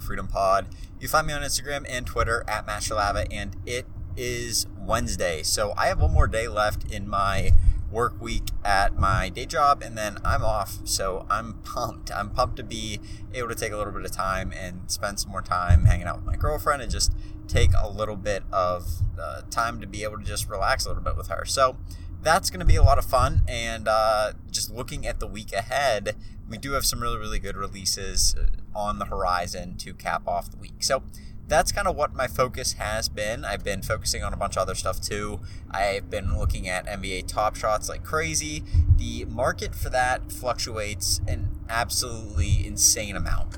Freedom Pod. You find me on Instagram and Twitter at Matt Shalava, and it is Wednesday. So I have one more day left in my work week at my day job, and then I'm off. So I'm pumped. I'm pumped to be able to take a little bit of time and spend some more time hanging out with my girlfriend and just take a little bit of uh, time to be able to just relax a little bit with her. So that's going to be a lot of fun. And uh, just looking at the week ahead, we do have some really, really good releases on the horizon to cap off the week. So that's kind of what my focus has been. I've been focusing on a bunch of other stuff too. I've been looking at NBA top shots like crazy. The market for that fluctuates an absolutely insane amount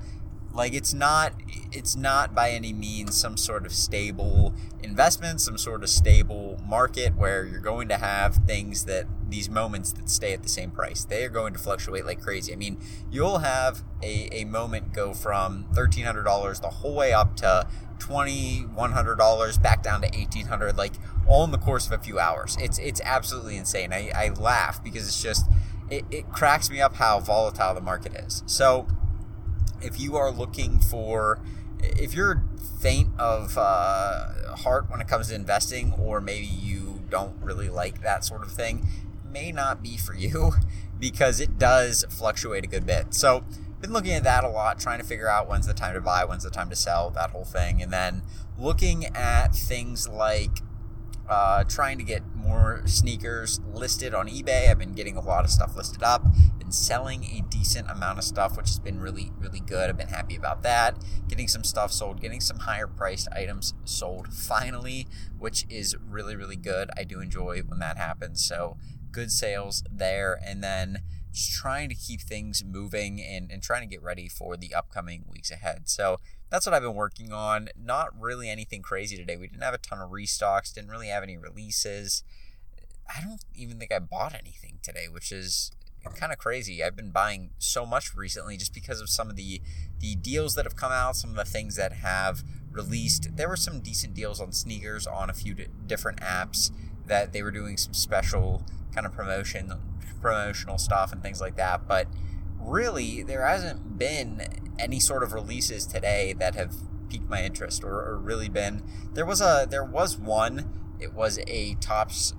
like it's not it's not by any means some sort of stable investment some sort of stable market where you're going to have things that these moments that stay at the same price. They are going to fluctuate like crazy. I mean you'll have a, a moment go from $1300 the whole way up to $2100 back down to 1800 like all in the course of a few hours. It's it's absolutely insane. I, I laugh because it's just it, it cracks me up how volatile the market is. So if you are looking for if you're faint of uh, heart when it comes to investing or maybe you don't really like that sort of thing may not be for you because it does fluctuate a good bit. So been looking at that a lot trying to figure out when's the time to buy when's the time to sell that whole thing. And then looking at things like uh, trying to get more sneakers listed on eBay. I've been getting a lot of stuff listed up, been selling a decent amount of stuff, which has been really, really good. I've been happy about that. Getting some stuff sold, getting some higher priced items sold finally, which is really, really good. I do enjoy when that happens. So good sales there. And then just trying to keep things moving and, and trying to get ready for the upcoming weeks ahead. So that's what I've been working on. Not really anything crazy today. We didn't have a ton of restocks, didn't really have any releases. I don't even think I bought anything today, which is kind of crazy. I've been buying so much recently just because of some of the the deals that have come out, some of the things that have released. There were some decent deals on sneakers on a few different apps that they were doing some special kind of promotion promotional stuff and things like that, but really there hasn't been any sort of releases today that have piqued my interest or, or really been there was a there was one. It was a Topps.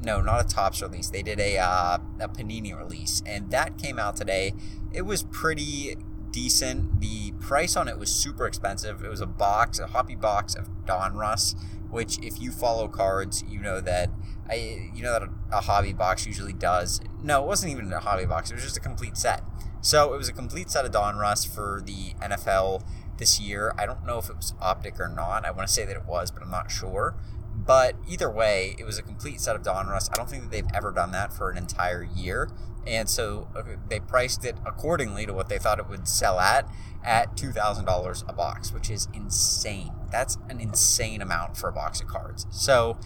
no not a Topps release. They did a uh, a panini release and that came out today. It was pretty decent. The price on it was super expensive. It was a box a hobby box of donruss which if you follow cards you know that I you know that a, a hobby box usually does. No it wasn't even a hobby box. It was just a complete set so it was a complete set of Donruss for the NFL this year. I don't know if it was optic or not. I want to say that it was, but I'm not sure. But either way, it was a complete set of Donruss. I don't think that they've ever done that for an entire year. And so they priced it accordingly to what they thought it would sell at, at $2,000 a box, which is insane. That's an insane amount for a box of cards. So,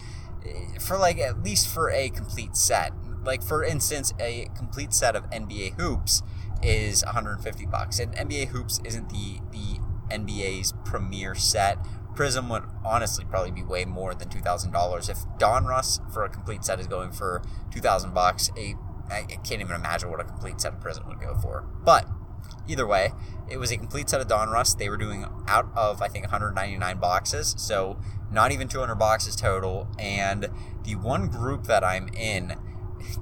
eh, for like, at least for a complete set, like for instance, a complete set of NBA hoops is 150 bucks. And NBA Hoops isn't the the NBA's premier set. Prism would honestly probably be way more than two thousand dollars. If Donruss for a complete set is going for two thousand bucks, a I can't even imagine what a complete set of Prism would go for. But either way, it was a complete set of Donruss. They were doing out of I think 199 boxes, so not even 200 boxes total. And the one group that I'm in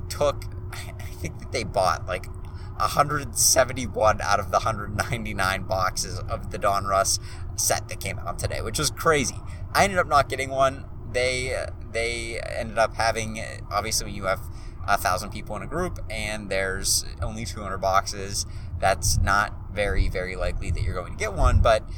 took, I think that they bought like 171 out of the 199 boxes of the Donruss set that came out today, which was crazy. I ended up not getting one. They they ended up having obviously when you have a thousand people in a group and there's only 200 boxes, that's not very very likely that you're going to get one. But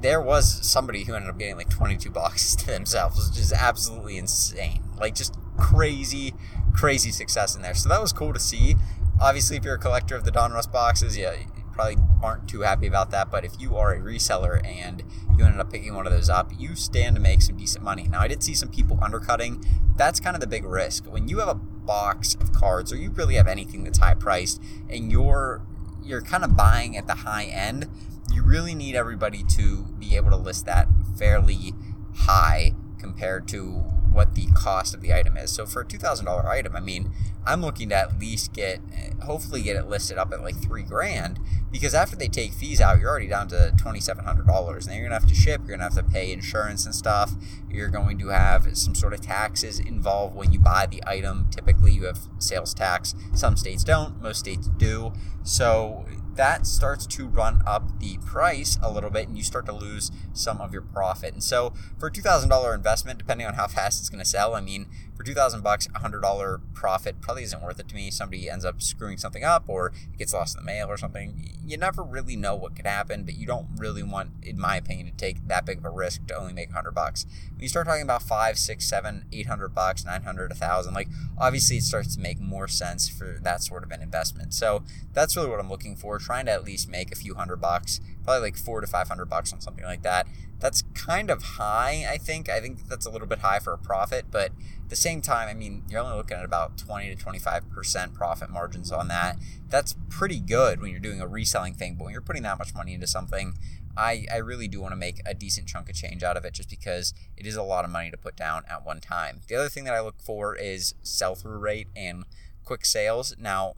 there was somebody who ended up getting like 22 boxes to themselves, which is absolutely insane. Like just crazy, crazy success in there. So that was cool to see obviously, if you're a collector of the Donruss boxes, yeah, you probably aren't too happy about that. But if you are a reseller and you ended up picking one of those up, you stand to make some decent money. Now, I did see some people undercutting. That's kind of the big risk. When you have a box of cards, or you really have anything that's high priced, and you're you're kind of buying at the high end, you really need everybody to be able to list that fairly high compared to what the cost of the item is. So for a $2,000 item, I mean, I'm looking to at least get, hopefully get it listed up at like three grand because after they take fees out, you're already down to $2,700. And then you're to have to ship, you're to have to pay insurance and stuff. You're going to have some sort of taxes involved when you buy the item. Typically, you have sales tax. Some states don't, most states do. So that starts to run up the price a little bit and you start to lose some of your profit. And so for a $2,000 investment, depending on how fast it's going to sell, I mean, for 2000 bucks, a $100 profit probably isn't worth it to me. Somebody ends up screwing something up or it gets lost in the mail or something. You never really know what could happen, but you don't really want, in my opinion, to take that big of a risk to only make 100 bucks. When you start talking about five, six, seven, 800 bucks, 900, 1000, like obviously it starts to make more sense for that sort of an investment. So that's really what I'm looking for, trying to at least make a few hundred bucks, probably like four to 500 bucks on something like that. That's kind of high, I think. I think that's a little bit high for a profit, but at the same time, I mean, you're only looking at about 20 to 25% profit margins on that. That's pretty good when you're doing a reselling thing, but when you're putting that much money into something, I, I really do want to make a decent chunk of change out of it just because it is a lot of money to put down at one time. The other thing that I look for is sell through rate and quick sales. Now,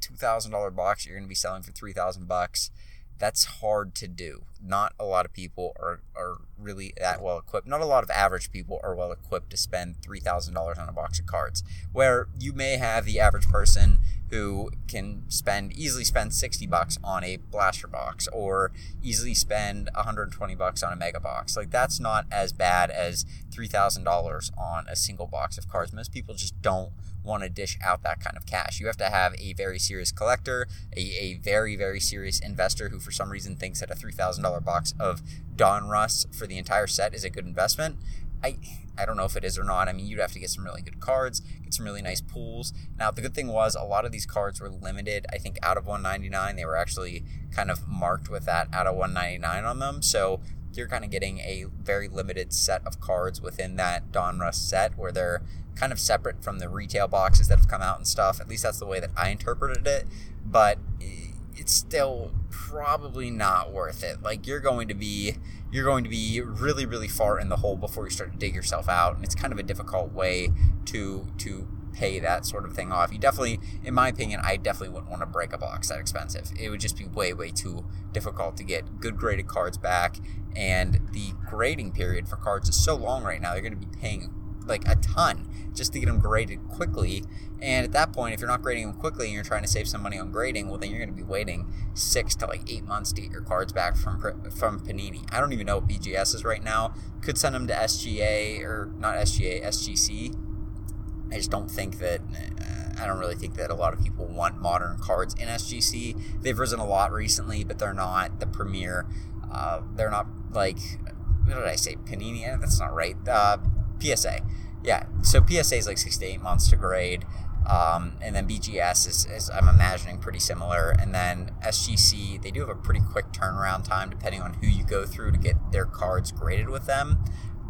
$2,000 box, you're going to be selling for 3000 bucks that's hard to do. Not a lot of people are, are really that well equipped. Not a lot of average people are well equipped to spend $3,000 on a box of cards. Where you may have the average person who can spend easily spend 60 bucks on a blaster box or easily spend 120 bucks on a mega box. Like that's not as bad as $3,000 on a single box of cards. Most people just don't want to dish out that kind of cash. You have to have a very serious collector, a, a very, very serious investor who, for some reason, thinks that a $3,000 box of Donruss for the entire set is a good investment. I I don't know if it is or not. I mean, you'd have to get some really good cards, get some really nice pulls. Now, the good thing was a lot of these cards were limited. I think out of 199, they were actually kind of marked with that out of 199 on them. So you're kind of getting a very limited set of cards within that Donruss set where they're kind of separate from the retail boxes that have come out and stuff. At least that's the way that I interpreted it. But eh, it's still probably not worth it. Like you're going to be you're going to be really really far in the hole before you start to dig yourself out, and it's kind of a difficult way to to pay that sort of thing off. You definitely, in my opinion, I definitely wouldn't want to break a box that expensive. It would just be way way too difficult to get good graded cards back, and the grading period for cards is so long right now. You're going to be paying like a ton just to get them graded quickly. And at that point, if you're not grading them quickly and you're trying to save some money on grading, well, then you're going to be waiting six to like eight months to get your cards back from from Panini. I don't even know what BGS is right now. Could send them to SGA or not SGA, SGC. I just don't think that. Uh, I don't really think that a lot of people want modern cards in SGC. They've risen a lot recently, but they're not the premier. Uh, they're not like what did I say? Panini? That's not right. Uh, PSA. Yeah, so PSA is like six to eight months to grade. Um, and then BGS is, is, I'm imagining, pretty similar. And then SGC, they do have a pretty quick turnaround time depending on who you go through to get their cards graded with them.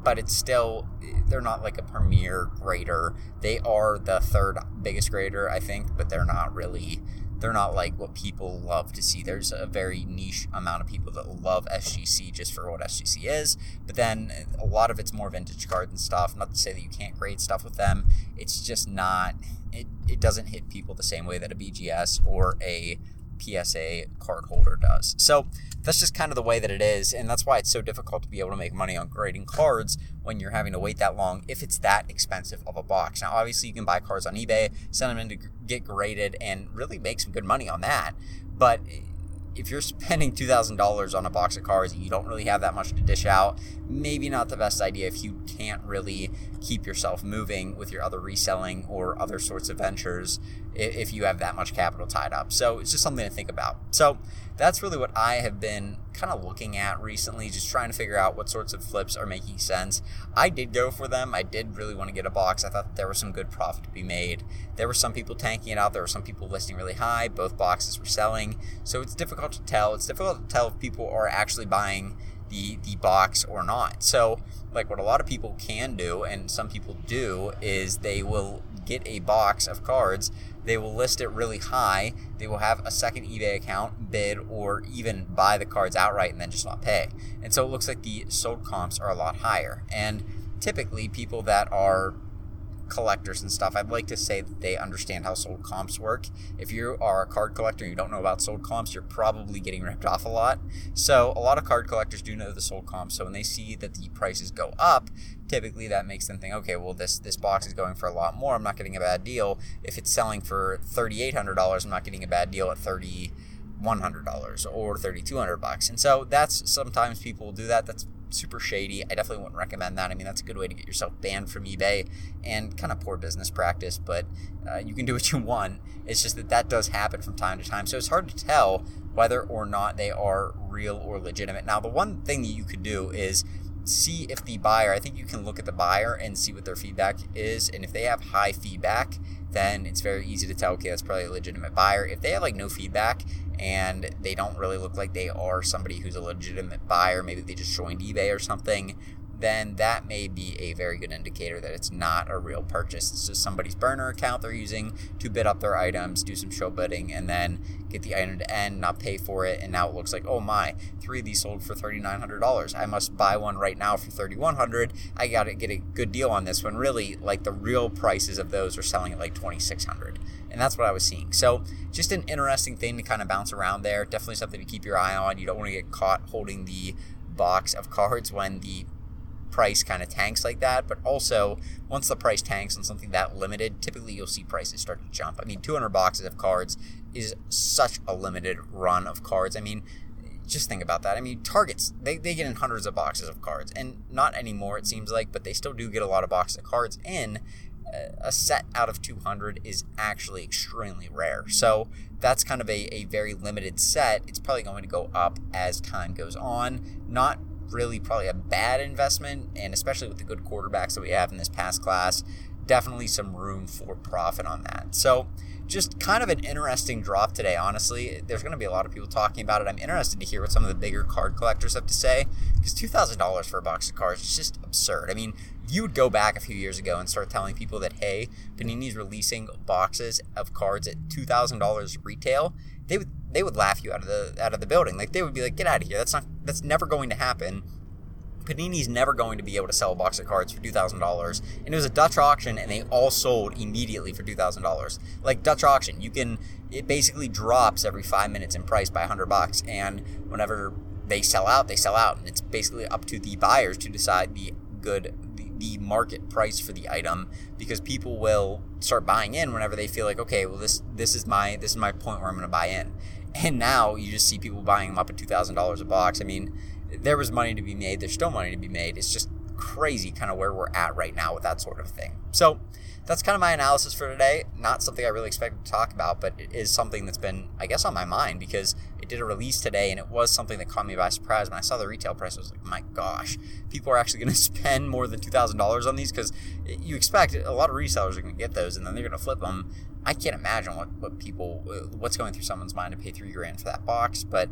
But it's still, they're not like a premier grader. They are the third biggest grader, I think, but they're not really they're not like what people love to see. There's a very niche amount of people that love SGC just for what SGC is, but then a lot of it's more vintage cards and stuff. Not to say that you can't grade stuff with them. It's just not. It it doesn't hit people the same way that a BGS or a PSA card holder does. So that's just kind of the way that it is, and that's why it's so difficult to be able to make money on grading cards when you're having to wait that long if it's that expensive of a box. Now, obviously, you can buy cards on eBay, send them in to get graded, and really make some good money on that. But if you're spending $2,000 on a box of cards and you don't really have that much to dish out, maybe not the best idea if you can't really keep yourself moving with your other reselling or other sorts of ventures if you have that much capital tied up. So it's just something to think about. So that's really what I have been kind of looking at recently, just trying to figure out what sorts of flips are making sense. I did go for them. I did really want to get a box. I thought there was some good profit to be made. There were some people tanking it out. There were some people listing really high. Both boxes were selling. So it's difficult to tell. It's difficult to tell if people are actually buying the the box or not. So like what a lot of people can do and some people do is they will get a box of cards they will list it really high. They will have a second eBay account, bid, or even buy the cards outright and then just not pay. And so it looks like the sold comps are a lot higher. And typically people that are collectors and stuff, I'd like to say that they understand how sold comps work. If you are a card collector and you don't know about sold comps, you're probably getting ripped off a lot. So a lot of card collectors do know the sold comps. So when they see that the prices go up, typically that makes them think, okay, well this this box is going for a lot more. I'm not getting a bad deal. If it's selling for thirty eight hundred dollars, I'm not getting a bad deal at thirty one hundred dollars or thirty two hundred bucks. And so that's sometimes people will do that. That's super shady. I definitely wouldn't recommend that. I mean, that's a good way to get yourself banned from eBay and kind of poor business practice, but uh, you can do what you want. It's just that that does happen from time to time. So it's hard to tell whether or not they are real or legitimate. Now, the one thing that you could do is see if the buyer, I think you can look at the buyer and see what their feedback is. And if they have high feedback, then it's very easy to tell, okay, that's probably a legitimate buyer. If they have like no feedback and they don't really look like they are somebody who's a legitimate buyer, maybe they just joined eBay or something, then that may be a very good indicator that it's not a real purchase. It's just somebody's burner account they're using to bid up their items, do some show bidding, and then get the item to end, not pay for it, and now it looks like, oh my, three of these sold for $3,900. I must buy one right now for 3,100. I got to get a good deal on this one. Really, like the real prices of those are selling at like 2,600. And that's what I was seeing. So, just an interesting thing to kind of bounce around there. Definitely something to keep your eye on. You don't want to get caught holding the box of cards when the price kind of tanks like that. But also, once the price tanks on something that limited, typically you'll see prices start to jump. I mean, 200 boxes of cards is such a limited run of cards. I mean, just think about that. I mean, Targets, they, they get in hundreds of boxes of cards, and not anymore, it seems like, but they still do get a lot of boxes of cards in. Uh, a set out of 200 is actually extremely rare. So that's kind of a, a very limited set. It's probably going to go up as time goes on. Not really probably a bad investment, and especially with the good quarterbacks that we have in this past class, definitely some room for profit on that. So, just kind of an interesting drop today, honestly. There's going to be a lot of people talking about it. I'm interested to hear what some of the bigger card collectors have to say because $2,000 for a box of cards is just absurd. I mean, you would go back a few years ago and start telling people that, hey, Panini's releasing boxes of cards at $2,000 retail, they would they would laugh you out of the out of the building. Like they would be like, "Get out of here! That's not that's never going to happen." Panini's never going to be able to sell a box of cards for two thousand dollars, and it was a Dutch auction, and they all sold immediately for two thousand dollars. Like Dutch auction, you can it basically drops every five minutes in price by hundred bucks, and whenever they sell out, they sell out, and it's basically up to the buyers to decide the good the, market price for the item because people will start buying in whenever they feel like okay well this this is my this is my point where I'm going to buy in and now you just see people buying them up at $2,000 a box. I mean, there was money to be made. There's still money to be made. It's just crazy kind of where we're at right now with that sort of thing. So that's kind of my analysis for today. Not something I really expected to talk about, but it is something that's been, I guess, on my mind because it did a release today and it was something that caught me by surprise. When I saw the retail price, I was like, my gosh, people are actually going to spend more than $2,000 on these because eh, you expect a lot of resellers are going to get those and then they're going to flip them I can't imagine what, what people uh, what's going through someone's mind to pay three grand for that box, but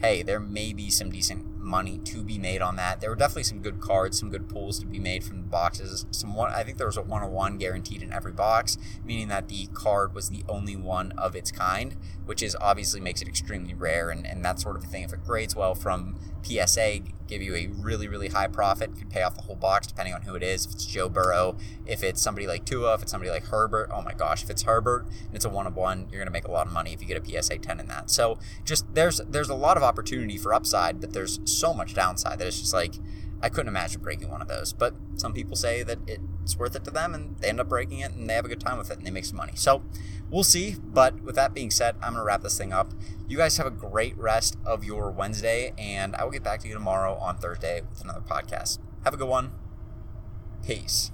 hey, there may be some decent money to be made on that. There were definitely some good cards, some good pulls to be made from the boxes. Some one, I think there was a one on one guaranteed in every box, meaning that the card was the only one of its kind, which is obviously makes it extremely rare and, and that sort of thing. If it grades well from PSA, give you a really, really high profit, could pay off the whole box depending on who it is. If it's Joe Burrow, if it's somebody like Tua, if it's somebody like Herbert, oh my gosh, if it's Herbert and it's a one of one, you're gonna make a lot of money if you get a PSA 10 in that. So just there's there's a lot of opportunity for upside, but there's so much downside that it's just like I couldn't imagine breaking one of those. But some people say that it's worth it to them and they end up breaking it and they have a good time with it and they make some money. So we'll see. But with that being said, I'm going to wrap this thing up. You guys have a great rest of your Wednesday and I will get back to you tomorrow on Thursday with another podcast. Have a good one. Peace.